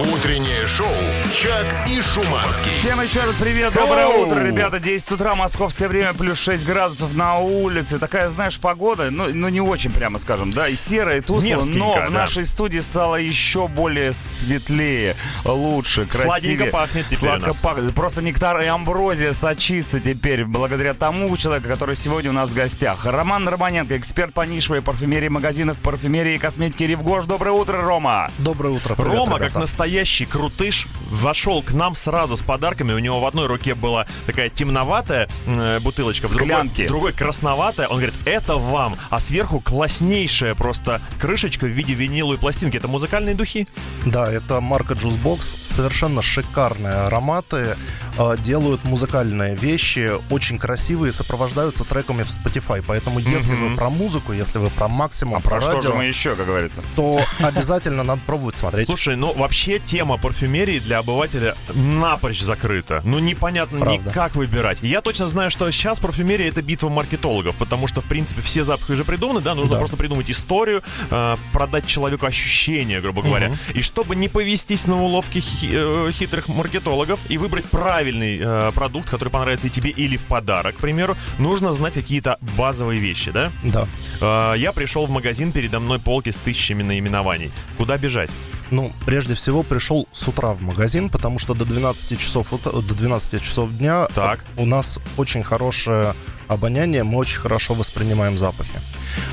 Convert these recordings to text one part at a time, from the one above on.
or Утреннее шоу «Чак и Шуманский». Всем еще раз привет, доброе утро, ребята. 10 утра, московское время, плюс 6 градусов на улице. Такая, знаешь, погода, ну, ну не очень, прямо скажем, да, и серая, и тускло, Мерзкенько, но в да. нашей студии стало еще более светлее, лучше, красивее. Сладенько пахнет теперь у Сладко нас. пахнет. Просто нектар и амброзия сочится теперь благодаря тому человеку, который сегодня у нас в гостях. Роман Романенко, эксперт по нишевой парфюмерии магазинов парфюмерии и косметики Ревгош. Доброе утро, Рома. Доброе утро, привет, Рома, ребята. как настоящий крутыш, вошел к нам сразу с подарками. У него в одной руке была такая темноватая э, бутылочка, в другой, другой красноватая. Он говорит, это вам. А сверху класснейшая просто крышечка в виде виниловой пластинки. Это музыкальные духи? Да, это марка Juicebox. Совершенно шикарные ароматы. э, Делают музыкальные вещи, очень красивые, сопровождаются треками в Spotify. Поэтому, если вы про музыку, если вы про максимум, А про что радио, же мы еще, как говорится? то обязательно надо пробовать смотреть. Слушай, ну вообще тема парфюмерии для обывателя напрочь закрыта. Ну непонятно Правда. ни как выбирать. Я точно знаю, что сейчас парфюмерия это битва маркетологов, потому что, в принципе, все запахи уже придуманы, да, нужно Да. просто придумать историю, э, продать человеку ощущение, грубо говоря. И чтобы не повестись на уловки хи- э, хитрых маркетологов и выбрать правильный э, продукт, который понравится и тебе или в подарок, к примеру, нужно знать какие-то базовые вещи, да? Да. Э, я пришел в магазин, передо мной полки с тысячами наименований. Куда бежать? Ну, прежде всего, пришел с утра в магазин, потому что до 12 часов, до 12 часов дня Так. у нас очень хорошее обоняние, мы очень хорошо воспринимаем запахи.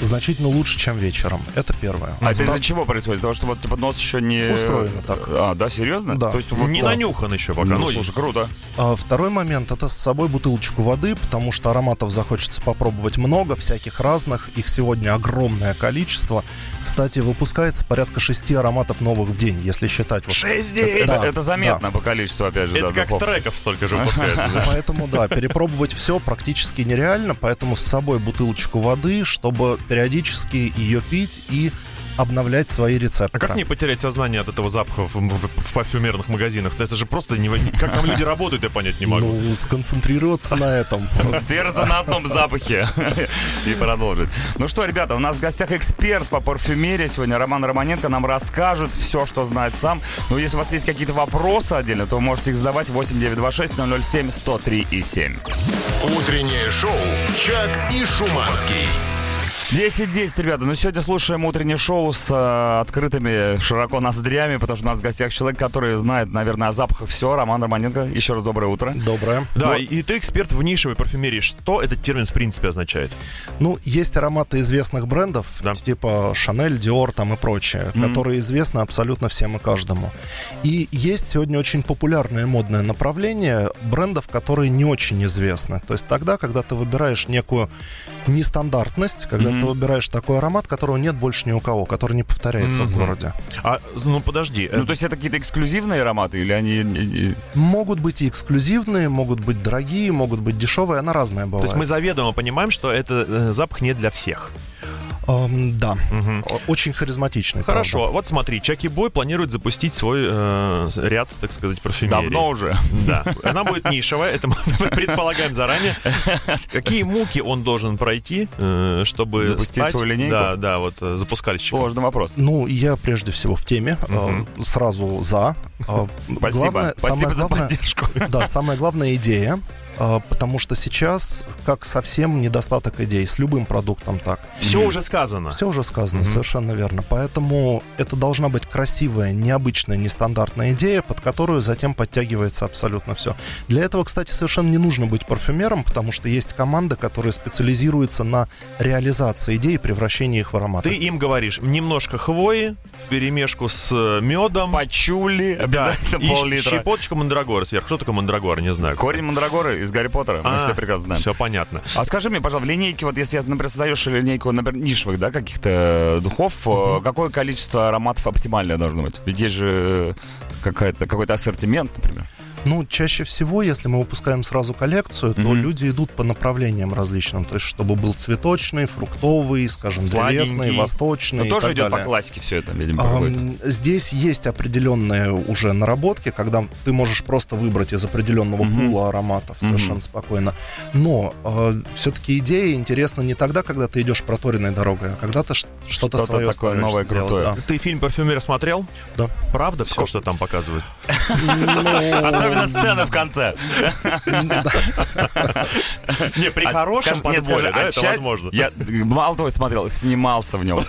Значительно лучше, чем вечером. Это первое. А это из-за чего происходит? Того, что вот типа нос еще не... Устроено так. А, да, серьезно? Да. То есть вот... не да. нанюхан еще пока. Ну, Ну, слушай, круто. А второй момент это с собой бутылочку воды, потому что ароматов захочется попробовать много, всяких разных. Их сегодня огромное количество. Кстати, выпускается порядка шести ароматов новых в день, если считать. Вот. Шесть дней! Да, это, это заметно по количеству, опять же, Это да, как духов. треков столько же выпускается. да. Поэтому, да, перепробовать все практически нереально, поэтому с собой бутылочку воды, чтобы периодически ее пить и обновлять свои А рецепторы. как не потерять сознание от этого запаха в, в- в парфюмерных магазинах? Это же просто не... Как там люди работают, я понять не могу. Ну, сконцентрироваться на этом. Сфериться на одном запахе и продолжить. Ну что, ребята, у нас в гостях эксперт по парфюмерии сегодня. Роман Романенко нам расскажет все, что знает сам. Но если у вас есть какие-то вопросы отдельно, то вы можете их задавать 8926 007 103 и 7. Утреннее шоу «Чак и Шуманский». 10-10, ребята. Ну, сегодня слушаем утреннее шоу с э, открытыми широко ноздрями, потому что у нас в гостях человек, который знает, наверное, о запахах все. Роман Романенко, еще раз доброе утро. Доброе. Да, Ну- и, ты эксперт в нишевой парфюмерии. Что этот термин в принципе означает? Ну, есть ароматы известных брендов, Да. типа Chanel, Dior там и прочее, Мгм. которые известны абсолютно всем и каждому. И есть сегодня очень популярное модное направление брендов, которые не очень известны. То есть тогда, когда ты выбираешь некую нестандартность, когда Мгм. ты выбираешь такой аромат, которого нет больше ни у кого, который не повторяется в Мгм. городе. А, ну подожди. Ну, то есть это какие-то эксклюзивные ароматы или они... э, э, Могут быть и эксклюзивные, могут быть дорогие, могут быть дешевые, она разная то бывает. есть мы заведомо понимаем, что это э, запах не для всех. Эм, да. О- очень харизматичный. Хорошо, правда. вот смотри, Чаки Бой планирует запустить свой э, ряд, так сказать, парфюмерии. Давно уже. Да, она будет нишевая, это мы предполагаем заранее. Какие муки он должен пройти, э, чтобы Запустить стать- свою линейку? Да, да, вот э, чего. Сложный вопрос. Ну, я прежде всего в теме, э, Мгм. сразу за. Э, Спасибо. главное- Спасибо самое за главное- поддержку. Да, самая главная идея, потому что сейчас, как совсем недостаток идей, с любым продуктом так. Все уже сказано. Все уже сказано, Мгм. совершенно верно. Поэтому это должна быть красивая, необычная, нестандартная идея, под которую затем подтягивается абсолютно все. Для этого, кстати, совершенно не нужно быть парфюмером, потому что есть команды, которые специализируются на реализации идей и превращении их в ароматы. Ты им говоришь немножко хвои, перемешку с э, медом. Пачули, обязательно и щ- пол-литра. щепоточка мандрагора сверху. Что такое мандрагора, не знаю. Корень Мандрагоры из Гарри Поттера, мы все прекрасно знаем. Все понятно. А скажи мне, пожалуйста, в линейке, вот если, например, создаешь линейку, например, нишевых, да, каких-то э, духов, э, какое количество ароматов оптимальное должно быть? Ведь есть же э, какая-то, какой-то ассортимент, например. Ну, чаще всего, если мы выпускаем сразу коллекцию, то Мгм. люди идут по направлениям различным. То есть, чтобы был цветочный, фруктовый, скажем, древесный, Сладенький. восточный Ну, и тоже так идет по далее. классике все это, видимо, какое-то. Здесь есть определенные уже наработки, когда ты можешь просто выбрать из определенного Мгм. пула ароматов Мгм. совершенно спокойно. Но все-таки идея интересна не тогда, когда ты идешь проторенной дорогой, а когда ты что-то, Что-то свое такое новое, сделать, крутое. да. Ты фильм «Парфюмер» смотрел? Да. Правда все, Сколько? что там показывают? Особенно сцена в конце. Не, при А, хорошем подборе, да, это возможно. Я мало того смотрел, снимался в нем.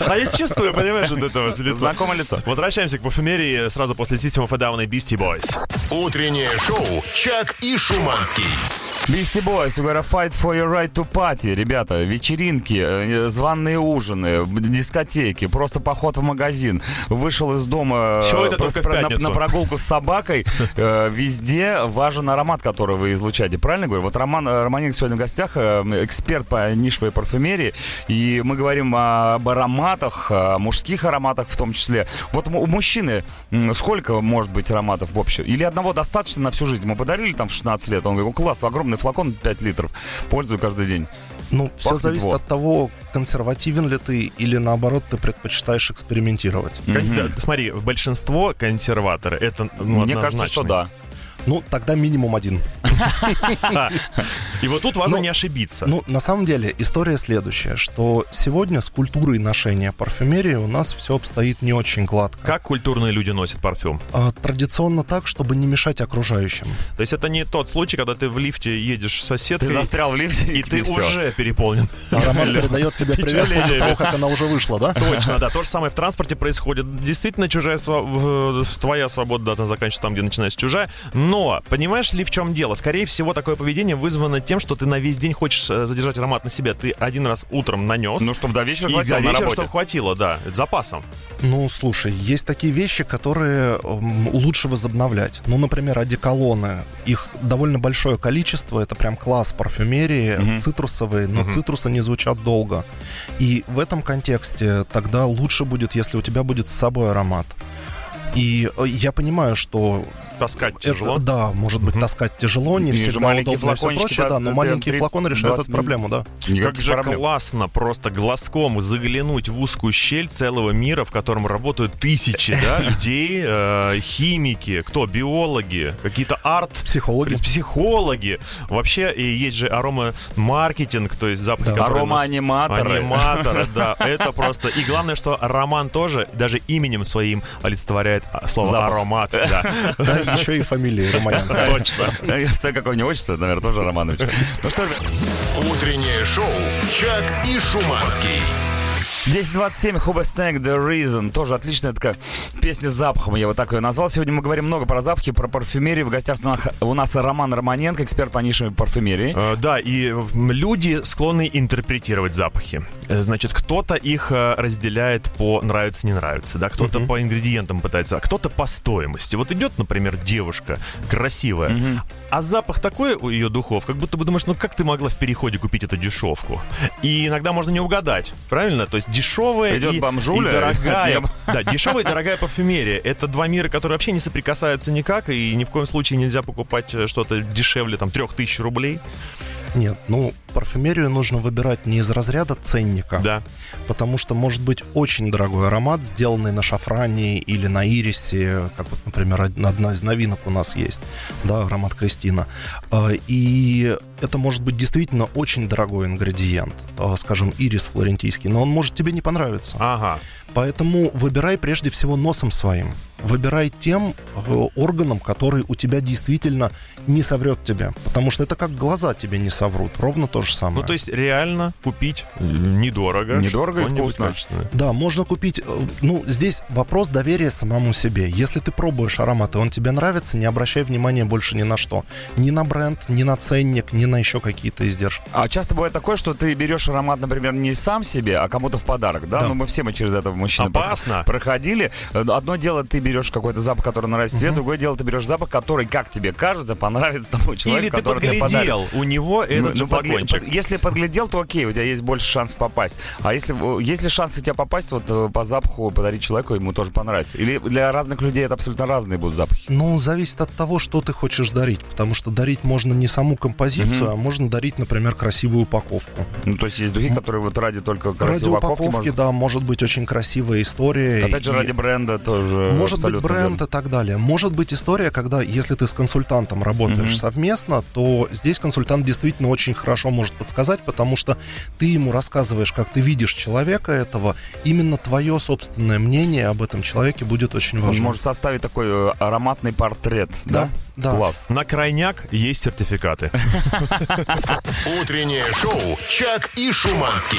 А я чувствую, понимаешь, вот это вот лицо. Знакомое лицо. Возвращаемся к парфюмерии сразу после System of a Down и Beastie Boys. Утреннее шоу «Чак и Шуманский». Beastie Boys, you gotta fight for your right to party. Ребята, вечеринки, э, званые ужины, дискотеки, просто поход в магазин. Вышел из дома э, на, на прогулку с собакой. Э, Везде важен аромат, который вы излучаете. Правильно говорю? Вот Роман Романенко сегодня в гостях, эксперт по нишевой парфюмерии. И мы говорим об ароматах, о мужских ароматах в том числе. Вот у мужчины сколько может быть ароматов в общем? Или одного достаточно на всю жизнь? Мы подарили там в 16 лет, он говорит, «О, класс, огромный флакон 5 литров, пользую каждый день. Ну, все Пахнет зависит вот. от того, консервативен ли ты или наоборот ты предпочитаешь экспериментировать. Кон- да, Смотри, большинство консерваторы это ну, Мне кажется, что однозначные. да. Ну, тогда минимум один. И вот тут важно Ну, не ошибиться. Ну, на самом деле, история следующая, что сегодня с культурой ношения парфюмерии у нас все обстоит не очень гладко. Как культурные люди носят парфюм? А, традиционно так, чтобы не мешать окружающим. То есть это не тот случай, когда ты в лифте едешь с соседкой, Ты застрял в лифте, и ты всё. уже переполнен. А Роман передает тебе привет после или- того, как она уже вышла, да? Точно, да. То же самое в транспорте происходит. Действительно, чужая твоя свобода должна заканчиваться там, где начинается чужая. Но, понимаешь ли, в чем дело? Скорее всего, такое поведение вызвано тем, что ты на весь день хочешь э, задержать аромат на себя. Ты один раз утром нанес. Ну, чтобы до вечера и хватило до на вечера, работе. чтобы хватило, да, это запасом. Ну, слушай, есть такие вещи, которые м, лучше возобновлять. Ну, например, одеколоны. Их довольно большое количество. Это прям класс парфюмерии, Мгм. цитрусовые, но Мгм. цитрусы не звучат долго. И в этом контексте тогда лучше будет, если у тебя будет с собой аромат. И э, я понимаю, что Таскать это, тяжело. да, может быть, таскать тяжело, не И всегда маленькие удобно и все прочее, да, да, но это маленький 30, флакон решает 20 эту проблему, да. Как Никаких же проблем. классно просто глазком заглянуть в узкую щель целого мира, в котором работают тысячи да, людей, э, химики, кто, биологи, какие-то арт Психологи. психологи. Вообще и есть же аромамаркетинг, то есть запахи, Да. Аромааниматоры. Аниматоры, да. Это просто... И главное, что Роман тоже даже именем своим олицетворяет а, слово Запах. аромат. Да. Да, еще и фамилии Романенко. Точно. Я представляю, какое у него отчество, наверное, тоже Романович. Ну что, ребят, Утреннее шоу «Чак и Шуманский». 10.27, Хубестек, The Reason. Тоже отличная такая песня с запахом, я вот так ее назвал. Сегодня мы говорим много про запахи, про парфюмерию. В гостях у нас, у нас Роман Романенко, эксперт по нишевой парфюмерии. Э, Да, и люди склонны интерпретировать запахи. Э, Значит, кто-то их э, разделяет по нравится, не нравится, да, кто-то по ингредиентам пытается, а кто-то по стоимости. Вот идет, например, девушка красивая, Мгм. а запах такой у ее духов, как будто бы думаешь, ну как ты могла в переходе купить эту дешевку? И иногда можно не угадать, правильно? То есть дешевая Идет и, бомжуля, и дорогая. Да, дешевая и дорогая парфюмерия. Это два мира, которые вообще не соприкасаются никак, и ни в коем случае нельзя покупать э, что-то дешевле, там, трех тысяч рублей. Нет, ну, парфюмерию нужно выбирать не из разряда ценника, Да. потому что может быть очень дорогой аромат, сделанный на шафране или на ирисе, как вот, например, од- одна из новинок у нас есть, да, аромат Кристина. А, И это может быть действительно очень дорогой ингредиент, а, скажем, ирис флорентийский, но он может тебе не понравиться. Ага. Поэтому выбирай прежде всего носом своим. Выбирай тем э, органом, который у тебя действительно не соврет тебя. Потому что это как глаза тебе не соврут. Ровно то же самое. Ну, то есть реально купить э, недорого. Недорого и вкусно. Да, можно купить... э, Ну, здесь вопрос доверия самому себе. Если ты пробуешь аромат, и он тебе нравится, не обращай внимания больше ни на что. Ни на бренд, ни на ценник, ни на еще какие-то издержки. А часто бывает такое, что ты берешь аромат, например, не сам себе, а кому-то в подарок, да? Да. Ну, мы все мы через это, мужчины, Опасно. проходили. Одно дело, ты берешь какой-то запах, который нравится тебе, другое дело, ты берешь запах, который, как тебе кажется, понравится тому человеку, Или ты который тебе подарит. подглядел у него этот же Ну, подгле- флакончик. под- Если подглядел, то окей, у тебя есть больше шансов попасть. А если э, есть ли шанс у тебя попасть вот э, по запаху подарить человеку, ему тоже понравится? Или для разных людей это абсолютно разные будут запахи? Ну, зависит от того, что ты хочешь дарить, потому что дарить можно не саму композицию, а можно дарить, например, красивую упаковку. Ну, то есть есть духи, которые вот ради только Ради красивой упаковки упаковки, можно- да, может быть очень красивая история. Опять же, и- ради бренда тоже. Может быть абсолютно бренд верно. и так далее. Может быть история, когда, если ты с консультантом работаешь Мгм. совместно, то здесь консультант действительно очень хорошо может подсказать, потому что ты ему рассказываешь, как ты видишь человека этого. Именно твое собственное мнение об этом человеке будет очень Он важно. может составить такой э, ароматный портрет, да? Да, да. Класс. На крайняк есть сертификаты. Утреннее шоу «Чак и Шуманский».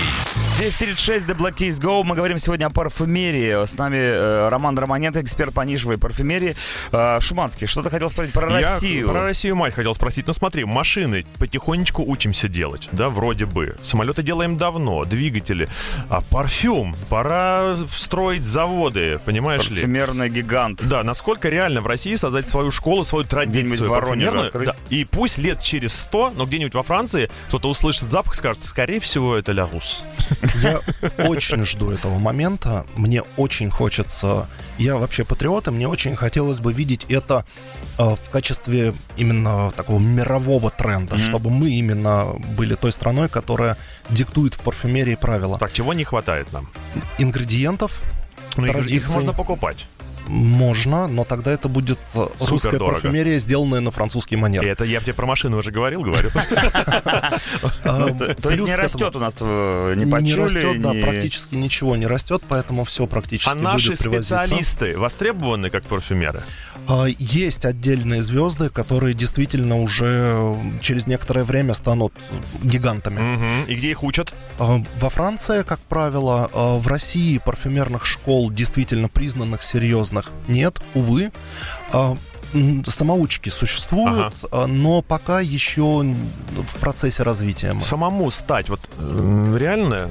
10.36, The Black Keys Go. Мы говорим сегодня о парфюмерии. С нами э, Роман Романенко, эксперт по нишевой парфюмерии. Э, Шуманский, что ты хотел спросить про Я Россию? про Россию мать хотел спросить. Ну смотри, машины потихонечку учимся делать, да, вроде бы. Самолеты делаем давно, двигатели. А парфюм, пора строить заводы, понимаешь ли? Парфюмерный гигант. Да, насколько реально в России создать свою школу, свою традицию Воронеже. Да. И пусть лет через сто, но где-нибудь во Франции кто-то услышит запах и скажет, скорее всего, это Ля Рус. Я очень жду этого момента. Мне очень хочется... Я вообще патриот, и мне очень хотелось бы видеть это э, в качестве именно такого мирового тренда, Мгм. чтобы мы именно были той страной, которая диктует в парфюмерии правила. Так, чего не хватает нам? Ингредиентов Ну, их, можно покупать. Можно, но тогда это будет э, русская дорого. парфюмерия, сделанная на французский И манер. это я тебе про машину уже говорил, говорю. А, То, то есть не растет у нас э, не почули, растет, да, практически ничего не растет, поэтому все практически А наши специалисты востребованы как парфюмеры? А, Есть отдельные звезды, которые действительно уже э, через некоторое время станут гигантами. И где их учат? А, Во Франции, как правило, а, в России парфюмерных школ действительно признанных серьезных нет, увы. А, Самоучки существуют, а, но пока еще в процессе развития. Самому стать вот реально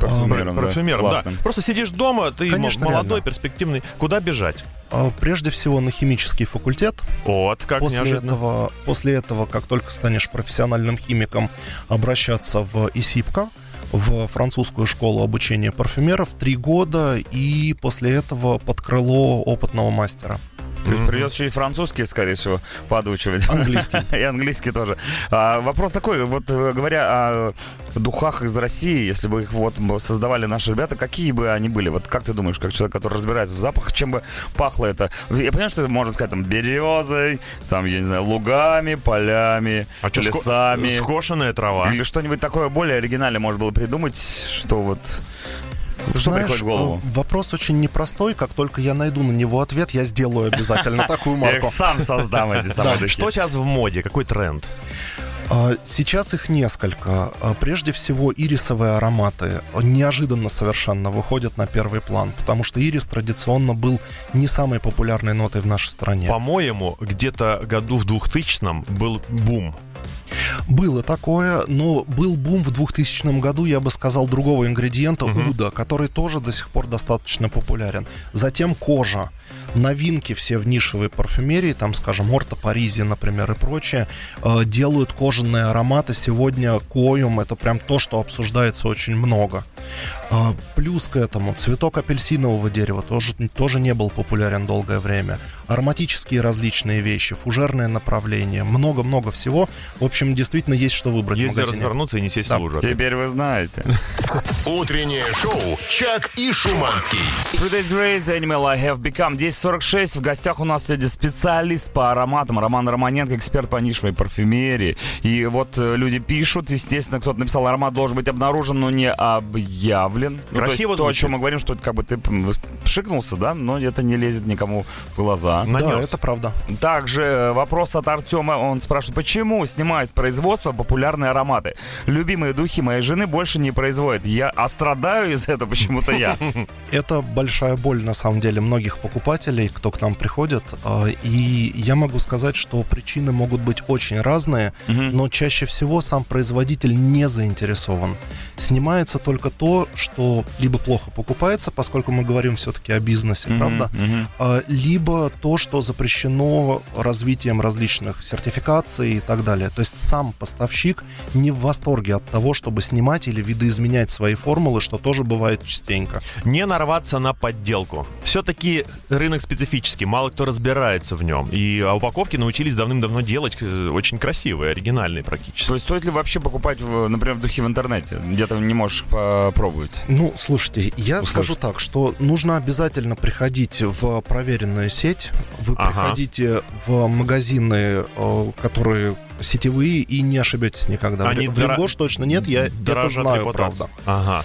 парфюмером, да. парфюмером, да. Классным. Просто сидишь дома, ты Конечно, молодой, реально. перспективный. Куда бежать? А, Прежде всего на химический факультет. Вот, как После неожиданно. этого, после этого, как только станешь профессиональным химиком, обращаться в ИСИПКО, в французскую школу обучения парфюмеров три года и после этого под крыло опытного мастера. То есть придется еще и французский, скорее всего, подучивать. Английский. И английский тоже. А, вопрос такой, вот э, говоря о духах из России, если бы их вот создавали наши ребята, какие бы они были? Вот как ты думаешь, как человек, который разбирается в запахах, чем бы пахло это? Я понимаю, что можно сказать там березой, там, я не знаю, лугами, полями, А ско- лесами. скошенная трава. Или что-нибудь такое более оригинальное можно было придумать, что вот... Что Знаешь, приходит в голову? э, вопрос очень непростой. Как только я найду на него ответ, я сделаю обязательно такую Я марку. сам создам, эти самые духи. Что сейчас в моде? Какой тренд? А, Сейчас их несколько. А, Прежде всего, ирисовые ароматы неожиданно совершенно выходят на первый план, потому что ирис традиционно был не самой популярной нотой в нашей стране. По-моему, где-то году в 2000-м был бум. Было такое, но был бум в 2000 году, я бы сказал, другого ингредиента, Мгм. уда, который тоже до сих пор достаточно популярен. Затем кожа. Новинки все в нишевой парфюмерии, там, скажем, Орто Паризи, например, и прочее, э, делают кожаные ароматы. Сегодня коем это прям то, что обсуждается очень много. А, Плюс к этому цветок апельсинового дерева тоже, тоже не был популярен долгое время. Ароматические различные вещи, фужерное направление, много-много всего. В общем, действительно есть что выбрать в Есть где магазине. развернуться и не сесть Да. в лужу. Теперь вы знаете. Утреннее шоу «Чак и Шуманский». Three Days Grace, Animal I Have Become. 10.46. В гостях у нас сегодня специалист по ароматам Роман Романенко, эксперт по нишевой парфюмерии. И вот э, люди пишут, естественно, кто-то написал, аромат должен быть обнаружен, но не объявлен. Ну, то есть Красиво то, о звучит. чем мы говорим, что это как бы ты м, пшикнулся, да, но это не лезет никому в глаза. Да, Нанес. это правда. Также э, вопрос от Артема. Он спрашивает, почему снимают с производства популярные ароматы? Любимые духи моей жены больше не производят. Я а страдаю из этого почему-то я. Это большая боль, на самом деле, многих покупателей, кто к нам приходит. А, И я могу сказать, что причины могут быть очень разные, но чаще всего сам производитель не заинтересован. Снимается только то, что либо плохо покупается, поскольку мы говорим все-таки о бизнесе, Мгм, правда, а, либо то, что запрещено развитием различных сертификаций и так далее. То есть сам поставщик не в восторге от того, чтобы снимать или видоизменять свои формулы, что тоже бывает частенько. Не нарваться на подделку. Все-таки рынок специфический, мало кто разбирается в нем. И а упаковки научились давным-давно делать э, очень красивые, оригинальные практически. То есть стоит ли вообще покупать, в- например, духи в интернете? Где-то не можешь попробовать. Ну, слушайте, я Услышь. скажу так, что нужно обязательно приходить в проверенную сеть. Вы Ага. приходите в магазины, э, которые сетевые, и не ошибетесь никогда. Они в Ревгош точно нет, я это знаю, репутацией. правда. Ага.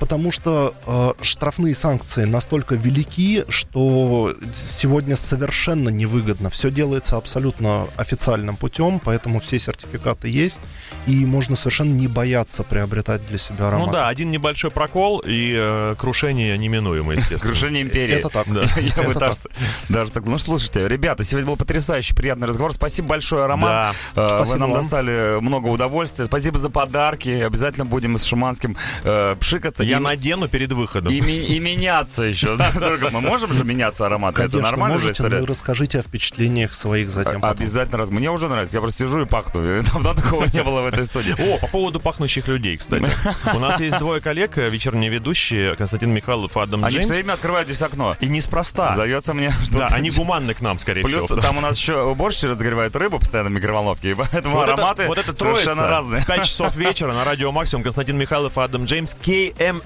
Потому что э, штрафные санкции настолько велики, что сегодня совершенно невыгодно. Все делается абсолютно официальным путем, поэтому все сертификаты есть, и можно совершенно не бояться приобретать для себя аромат. Ну да, один небольшой прокол и э, крушение неминуемо, естественно. Крушение империи. Это так. Да. Я бы даже, так. Ну, слушайте, ребята, сегодня был потрясающий, приятный разговор. Спасибо большое, Роман. Да. Э, Вы нам достали много удовольствия. Спасибо за подарки. Обязательно будем с Шуманским э, пшикаться. Я и, надену перед выходом. и, ми- и меняться еще. Мы можем же меняться ароматы? Это нормальная же история? ну расскажите о впечатлениях своих затем. Обязательно раз. Мне уже нравится. Я просто сижу и пахну. Давно такого не было в этой студии. О, по поводу пахнущих людей, кстати. У нас есть двое коллег, э, вечерние ведущие, Константин Михайлов и Адам Они все время открывают здесь окно. И неспроста. Сдается мне, что... Да, они гуманны к нам, скорее Плюс всего. там у нас еще уборщики разогревают рыбу постоянно в микроволновке, и поэтому Вот это- ароматы вот это совершенно разные. в 5 часов вечера на радио Максимум Константин Михайлов и Адам Джеймс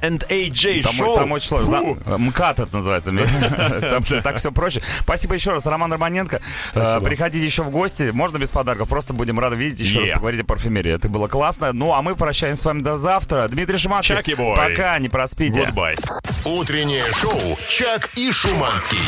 KM&AJ Там, шоу. там очень сложно. МКАТ это называется. Там так все проще. Спасибо еще раз, Роман Романенко. Э, Приходите еще в гости. Можно без подарков. Просто будем рады видеть. Еще раз поговорить о парфюмерии. Это было классно. Ну, а мы прощаемся с вами до завтра. Дмитрий бой. Пока, не проспите. Goodbye. Утреннее шоу «Чак и Шуманский».